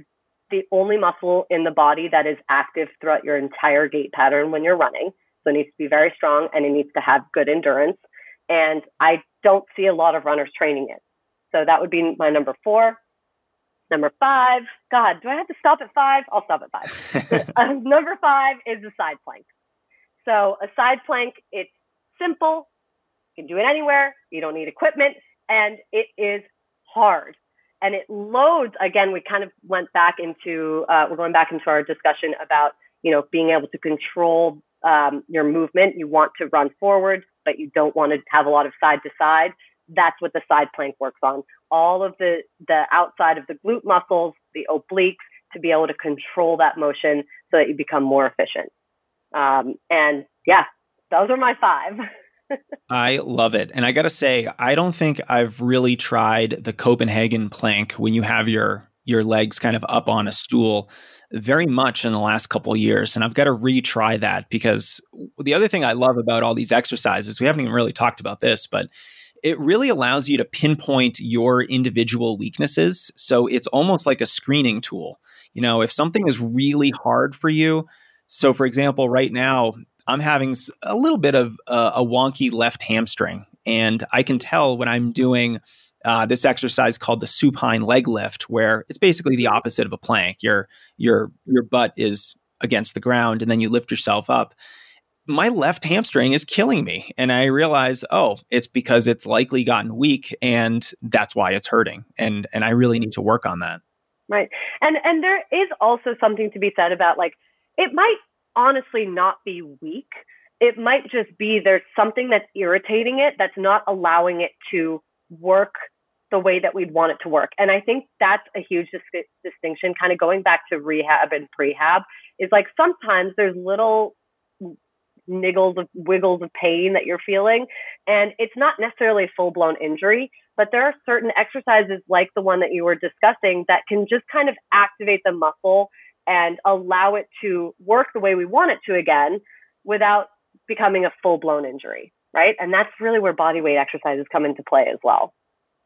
the only muscle in the body that is active throughout your entire gait pattern when you're running. So it needs to be very strong and it needs to have good endurance. And I don't see a lot of runners training it. So that would be my number four. Number five, God, do I have to stop at five? I'll stop at five. uh, number five is the side plank. So a side plank, it's simple. You can do it anywhere. You don't need equipment and it is hard. And it loads, again, we kind of went back into, uh, we're going back into our discussion about, you know, being able to control um, your movement. You want to run forward, but you don't want to have a lot of side to side. That's what the side plank works on. All of the, the outside of the glute muscles, the obliques, to be able to control that motion so that you become more efficient. Um, and yeah, those are my five. I love it. And I got to say, I don't think I've really tried the Copenhagen plank when you have your your legs kind of up on a stool very much in the last couple years and I've got to retry that because the other thing I love about all these exercises, we haven't even really talked about this, but it really allows you to pinpoint your individual weaknesses. So it's almost like a screening tool. You know, if something is really hard for you, so for example, right now I'm having a little bit of uh, a wonky left hamstring, and I can tell when I'm doing uh, this exercise called the supine leg lift, where it's basically the opposite of a plank. Your your your butt is against the ground, and then you lift yourself up. My left hamstring is killing me, and I realize, oh, it's because it's likely gotten weak, and that's why it's hurting. and And I really need to work on that. Right, and and there is also something to be said about like it might honestly not be weak. It might just be there's something that's irritating it that's not allowing it to work the way that we'd want it to work. And I think that's a huge dis- distinction, kind of going back to rehab and prehab, is like sometimes there's little niggles of wiggles of pain that you're feeling. And it's not necessarily a full blown injury, but there are certain exercises like the one that you were discussing that can just kind of activate the muscle and allow it to work the way we want it to again without becoming a full blown injury, right? And that's really where body weight exercises come into play as well.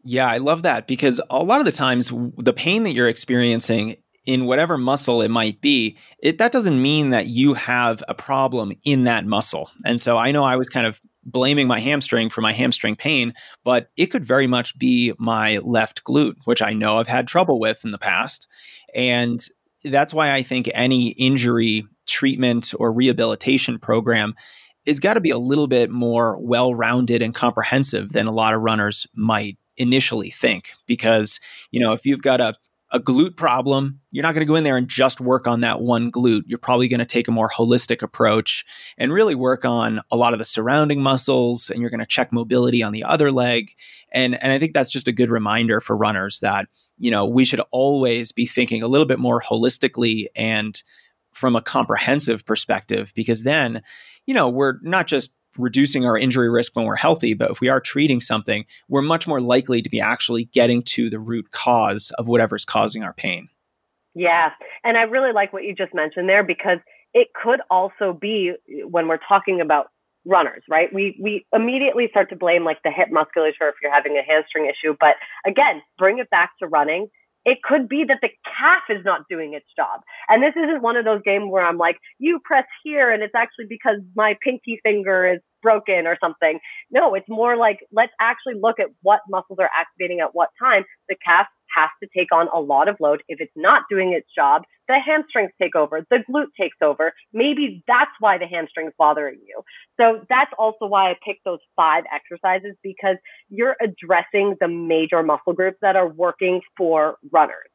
Yeah, I love that because a lot of the times the pain that you're experiencing in whatever muscle it might be, it that doesn't mean that you have a problem in that muscle. And so I know I was kind of blaming my hamstring for my hamstring pain, but it could very much be my left glute, which I know I've had trouble with in the past. And that's why I think any injury treatment or rehabilitation program is got to be a little bit more well rounded and comprehensive than a lot of runners might initially think. Because, you know, if you've got a a glute problem, you're not going to go in there and just work on that one glute. You're probably going to take a more holistic approach and really work on a lot of the surrounding muscles and you're going to check mobility on the other leg. And and I think that's just a good reminder for runners that you know, we should always be thinking a little bit more holistically and from a comprehensive perspective, because then, you know, we're not just reducing our injury risk when we're healthy, but if we are treating something, we're much more likely to be actually getting to the root cause of whatever's causing our pain. Yeah. And I really like what you just mentioned there because it could also be when we're talking about runners, right? We we immediately start to blame like the hip musculature if you're having a hamstring issue, but again, bring it back to running. It could be that the calf is not doing its job. And this isn't one of those games where I'm like, you press here and it's actually because my pinky finger is broken or something. No, it's more like let's actually look at what muscles are activating at what time. The calf has to take on a lot of load. If it's not doing its job, the hamstrings take over, the glute takes over. Maybe that's why the hamstring's bothering you. So that's also why I picked those five exercises because you're addressing the major muscle groups that are working for runners.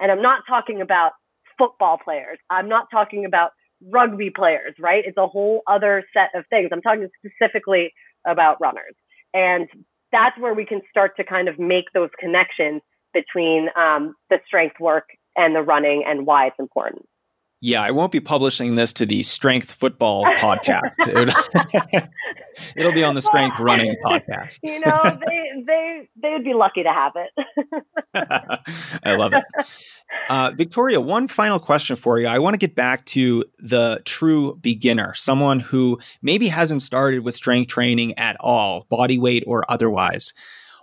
And I'm not talking about football players. I'm not talking about rugby players, right? It's a whole other set of things. I'm talking specifically about runners. And that's where we can start to kind of make those connections between um, the strength work and the running and why it's important. Yeah, I won't be publishing this to the Strength Football podcast. It'll be on the Strength Running podcast. you know, they they they would be lucky to have it. I love it. Uh, Victoria, one final question for you. I want to get back to the true beginner, someone who maybe hasn't started with strength training at all, body weight or otherwise.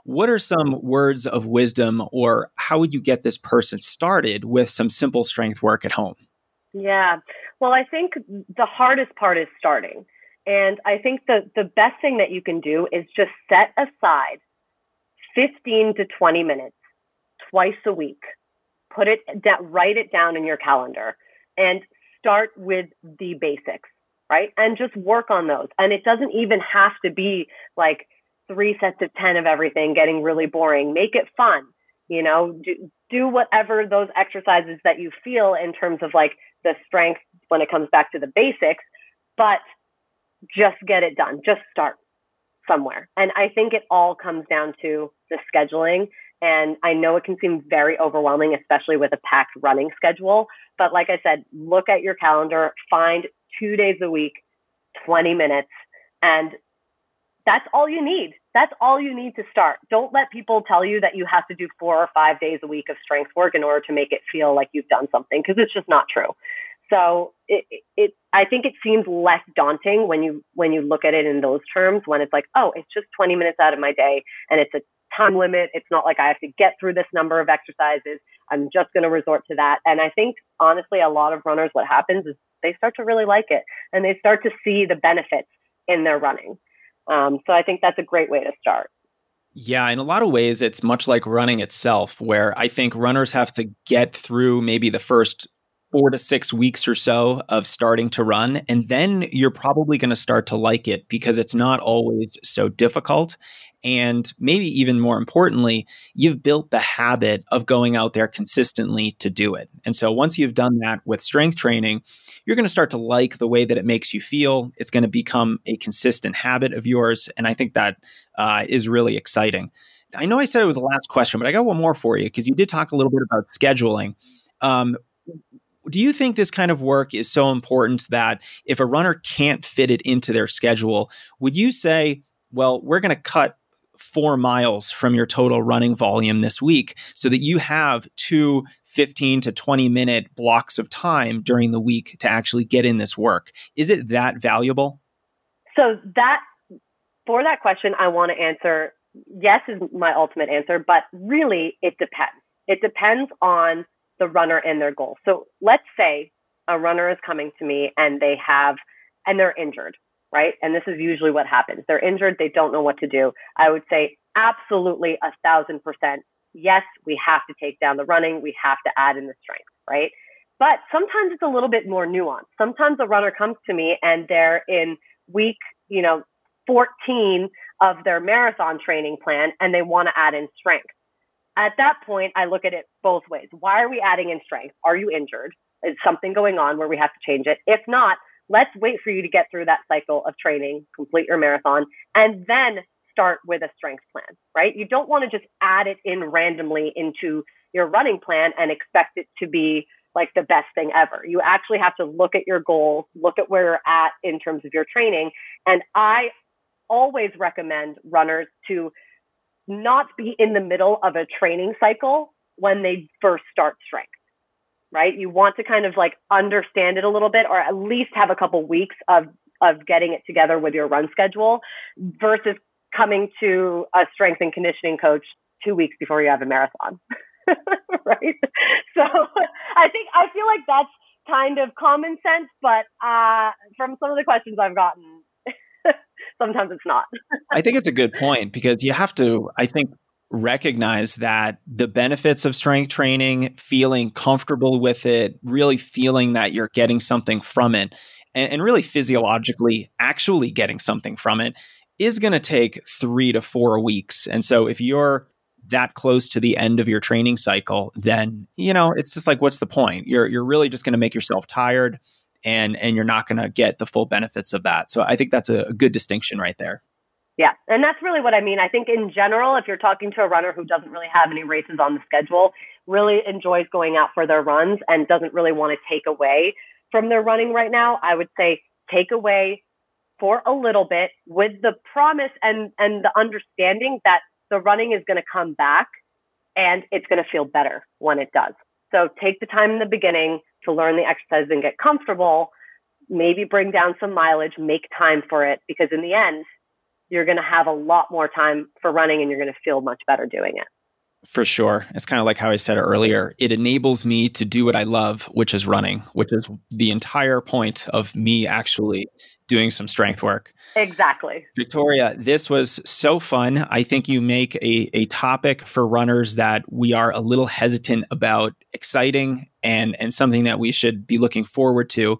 What are some words of wisdom, or how would you get this person started with some simple strength work at home? Yeah. Well, I think the hardest part is starting. And I think the, the best thing that you can do is just set aside 15 to 20 minutes twice a week. Put it, write it down in your calendar and start with the basics, right? And just work on those. And it doesn't even have to be like three sets of 10 of everything getting really boring. Make it fun. You know, do, do whatever those exercises that you feel in terms of like the strength when it comes back to the basics, but just get it done. Just start somewhere. And I think it all comes down to the scheduling. And I know it can seem very overwhelming, especially with a packed running schedule. But like I said, look at your calendar, find two days a week, 20 minutes, and that's all you need. That's all you need to start. Don't let people tell you that you have to do four or five days a week of strength work in order to make it feel like you've done something because it's just not true. So it, it, I think it seems less daunting when you, when you look at it in those terms, when it's like, oh, it's just 20 minutes out of my day and it's a time limit. It's not like I have to get through this number of exercises. I'm just going to resort to that. And I think honestly, a lot of runners, what happens is they start to really like it and they start to see the benefits in their running. Um, so I think that's a great way to start. Yeah, in a lot of ways, it's much like running itself, where I think runners have to get through maybe the first four to six weeks or so of starting to run. And then you're probably going to start to like it because it's not always so difficult. And maybe even more importantly, you've built the habit of going out there consistently to do it. And so once you've done that with strength training, you're going to start to like the way that it makes you feel. It's going to become a consistent habit of yours. And I think that uh, is really exciting. I know I said it was the last question, but I got one more for you because you did talk a little bit about scheduling. Um, do you think this kind of work is so important that if a runner can't fit it into their schedule, would you say, well, we're going to cut four miles from your total running volume this week so that you have two 15 to 20 minute blocks of time during the week to actually get in this work. Is it that valuable? So that for that question, I want to answer yes is my ultimate answer, but really it depends. It depends on the runner and their goal. So let's say a runner is coming to me and they have and they're injured right? And this is usually what happens. They're injured, they don't know what to do. I would say absolutely a thousand percent. Yes, we have to take down the running, we have to add in the strength, right? But sometimes it's a little bit more nuanced. Sometimes a runner comes to me and they're in week, you know, 14 of their marathon training plan and they want to add in strength. At that point, I look at it both ways. Why are we adding in strength? Are you injured? Is something going on where we have to change it? If not, Let's wait for you to get through that cycle of training, complete your marathon, and then start with a strength plan, right? You don't want to just add it in randomly into your running plan and expect it to be like the best thing ever. You actually have to look at your goals, look at where you're at in terms of your training. And I always recommend runners to not be in the middle of a training cycle when they first start strength right? You want to kind of like understand it a little bit or at least have a couple weeks of of getting it together with your run schedule versus coming to a strength and conditioning coach 2 weeks before you have a marathon. right? So I think I feel like that's kind of common sense, but uh, from some of the questions I've gotten, sometimes it's not. I think it's a good point because you have to, I think, recognize that the benefits of strength training, feeling comfortable with it, really feeling that you're getting something from it, and, and really physiologically actually getting something from it is going to take three to four weeks. And so if you're that close to the end of your training cycle, then you know it's just like, what's the point? You're you're really just going to make yourself tired, and and you're not going to get the full benefits of that. So I think that's a, a good distinction right there. Yeah, and that's really what I mean. I think in general, if you're talking to a runner who doesn't really have any races on the schedule, really enjoys going out for their runs and doesn't really want to take away from their running right now, I would say take away for a little bit with the promise and and the understanding that the running is going to come back and it's going to feel better when it does. So take the time in the beginning to learn the exercise and get comfortable. Maybe bring down some mileage, make time for it because in the end, you're going to have a lot more time for running and you're going to feel much better doing it. For sure. It's kind of like how I said earlier. It enables me to do what I love, which is running, which is the entire point of me actually doing some strength work. Exactly. Victoria, this was so fun. I think you make a, a topic for runners that we are a little hesitant about exciting and, and something that we should be looking forward to.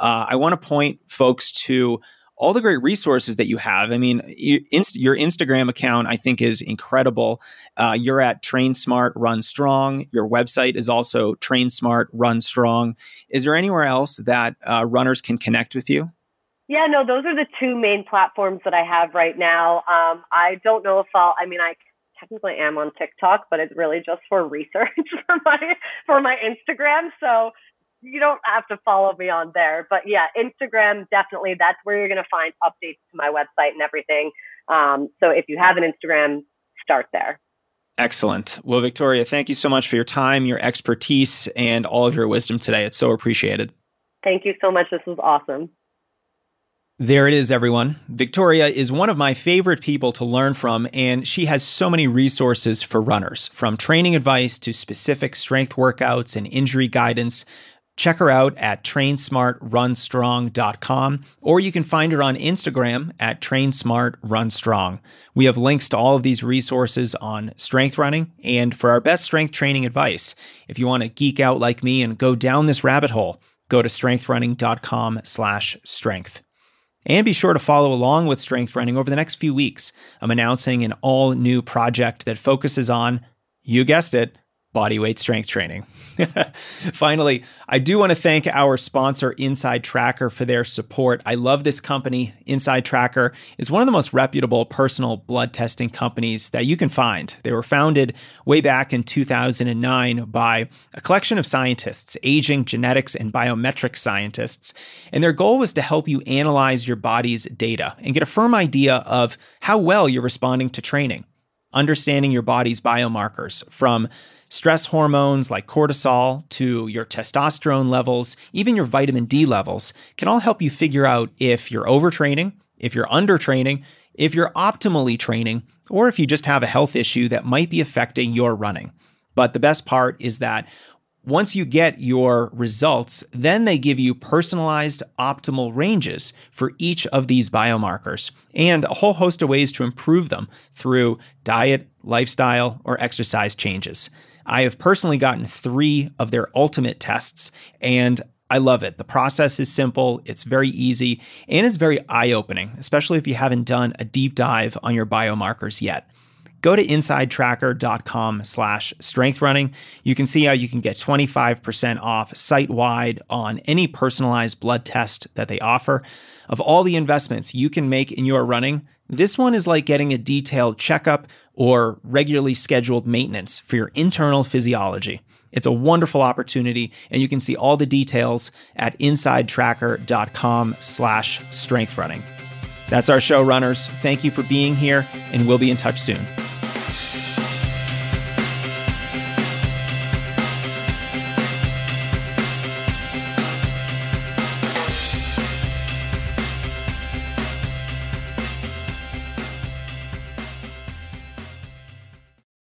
Uh, I want to point folks to all the great resources that you have. I mean, your, Instagram account, I think, is incredible. Uh, you're at Train Smart, Run Strong. Your website is also Train Smart, Run Strong. Is there anywhere else that uh, runners can connect with you? Yeah, no, those are the two main platforms that I have right now. Um, I don't know if I'll. I mean, I technically am on TikTok, but it's really just for research for my for my Instagram. So you don't have to follow me on there. But yeah, Instagram definitely that's where you're going to find updates to my website and everything. Um, so if you have an Instagram, start there. Excellent. Well, Victoria, thank you so much for your time, your expertise, and all of your wisdom today. It's so appreciated. Thank you so much. This was awesome. There it is, everyone. Victoria is one of my favorite people to learn from, and she has so many resources for runners, from training advice to specific strength workouts and injury guidance. Check her out at trainsmartrunstrong.com, or you can find her on Instagram at trainsmartrunstrong. We have links to all of these resources on strength running and for our best strength training advice. If you want to geek out like me and go down this rabbit hole, go to strengthrunning.com slash strength. And be sure to follow along with Strength Running over the next few weeks. I'm announcing an all new project that focuses on, you guessed it, bodyweight strength training. Finally, I do want to thank our sponsor, InsideTracker, for their support. I love this company. InsideTracker is one of the most reputable personal blood testing companies that you can find. They were founded way back in 2009 by a collection of scientists, aging, genetics, and biometric scientists. And their goal was to help you analyze your body's data and get a firm idea of how well you're responding to training understanding your body's biomarkers from stress hormones like cortisol to your testosterone levels, even your vitamin D levels can all help you figure out if you're overtraining, if you're undertraining, if you're optimally training, or if you just have a health issue that might be affecting your running. But the best part is that once you get your results, then they give you personalized optimal ranges for each of these biomarkers and a whole host of ways to improve them through diet, lifestyle, or exercise changes. I have personally gotten three of their ultimate tests, and I love it. The process is simple, it's very easy, and it's very eye opening, especially if you haven't done a deep dive on your biomarkers yet go to insidetracker.com slash strengthrunning. You can see how you can get 25% off site wide on any personalized blood test that they offer. Of all the investments you can make in your running, this one is like getting a detailed checkup or regularly scheduled maintenance for your internal physiology. It's a wonderful opportunity, and you can see all the details at insidetracker.com slash strengthrunning. That's our show, runners. Thank you for being here, and we'll be in touch soon.